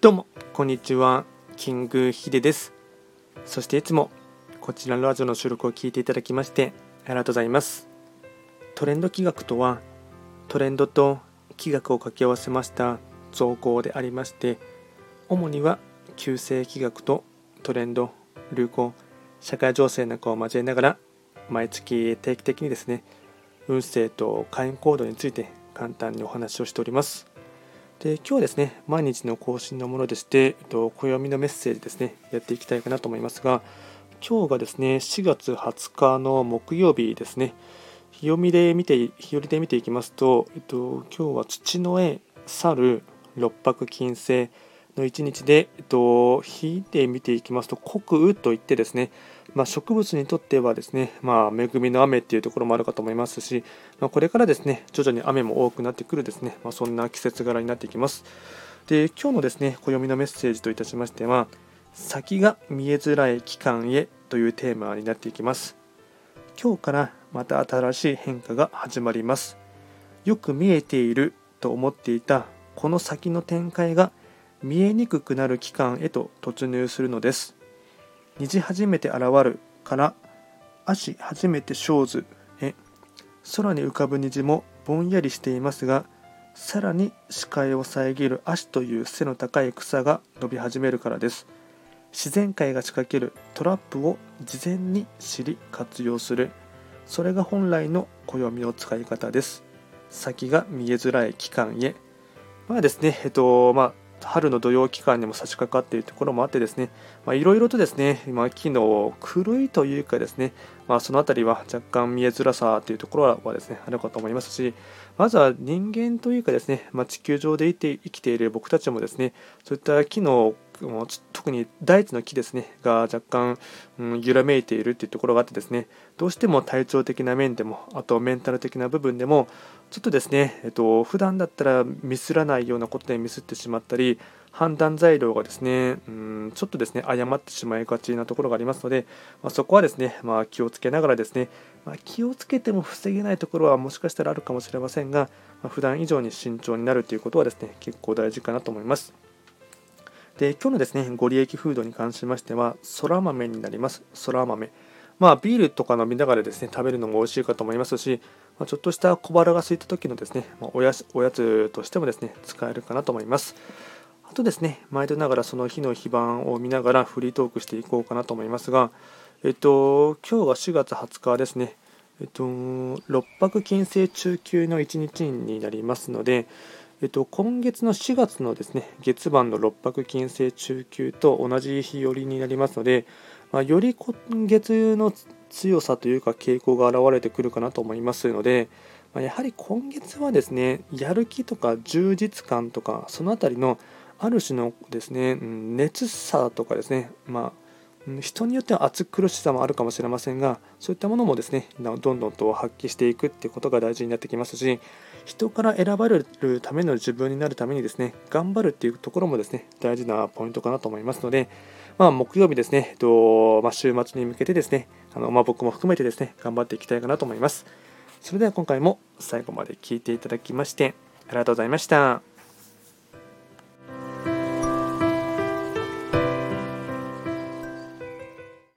どうも、こんにちは。キングヒデです。そしていつもこちらのラジオの収録を聞いていただきましてありがとうございます。トレンド企画とは、トレンドと企画を掛け合わせました造語でありまして、主には旧世企画とトレンド、流行、社会情勢なんかを交えながら、毎月定期的にですね、運勢と会員行動について簡単にお話をしております。で今日はですね、毎日の更新のものでして、えっと暦のメッセージですね、やっていきたいかなと思いますが、今日がですね、4月20日の木曜日ですね、日読みで見て、日和で見ていきますと、えっと、今日は土の絵、猿、六白金星、の1日で、えっと、火で見ていきますと、穀雨といってですね、まあ、植物にとってはですね、まあ、恵みの雨っていうところもあるかと思いますし、まあ、これからですね、徐々に雨も多くなってくるですね、まあ、そんな季節柄になっていきます。で、今日のですね、暦のメッセージといたしましては、先が見えづらい期間へというテーマになっていきます。今日からまた新しい変化が始まります。よく見えていると思っていたこの先の展開が見えにくくなる期間へと突入するのです。虹初めて現るから足初めて生ずへ空に浮かぶ虹もぼんやりしていますがさらに視界を遮る足という背の高い草が伸び始めるからです。自然界が仕掛けるトラップを事前に知り活用する。それが本来の暦の使い方です。先が見えづらい期間へ。まあですねえっとまあ春の土曜期間にも差し掛かっているところもあってですね、いろいろとですね、今、昨日、狂いというかですね、まあ、その辺りは若干見えづらさというところはですね、あるかと思いますし、まずは人間というかですね、まあ、地球上でいて生きている僕たちもですね、そういった機能もう特に大地の木ですねが若干、うん、揺らめいているというところがあってですねどうしても体調的な面でもあとメンタル的な部分でもちょっとですね、えっと普段だったらミスらないようなことでミスってしまったり判断材料がですね、うん、ちょっとですね誤ってしまいがちなところがありますので、まあ、そこはですね、まあ、気をつけながらですね、まあ、気をつけても防げないところはもしかしたらあるかもしれませんが、まあ、普段以上に慎重になるということはですね結構大事かなと思います。で今日のですねご利益フードに関しましてはそら豆になります。そら豆。まあビールとか飲みながらですね食べるのも美味しいかと思いますし、まあ、ちょっとした小腹が空いた時のですね、まあ、おやおやつとしてもですね使えるかなと思います。あとですね毎度ながらその日の非番を見ながらフリートークしていこうかなと思いますがえっと今日は4月20日ですねえっと六白金星中級の1日になりますのでえっと、今月の4月のですね月番の六白金星中級と同じ日寄りになりますので、まあ、より今月の強さというか傾向が現れてくるかなと思いますので、まあ、やはり今月はですねやる気とか充実感とかその辺りのある種のですね熱さとかですね、まあ人によっては暑苦しさもあるかもしれませんがそういったものもですねどんどんと発揮していくっていうことが大事になってきますし人から選ばれるための自分になるためにですね頑張るっていうところもですね大事なポイントかなと思いますので、まあ、木曜日ですね、えっとまあ、週末に向けてですねあの、まあ、僕も含めてですね頑張っていきたいかなと思いますそれでは今回も最後まで聴いていただきましてありがとうございました。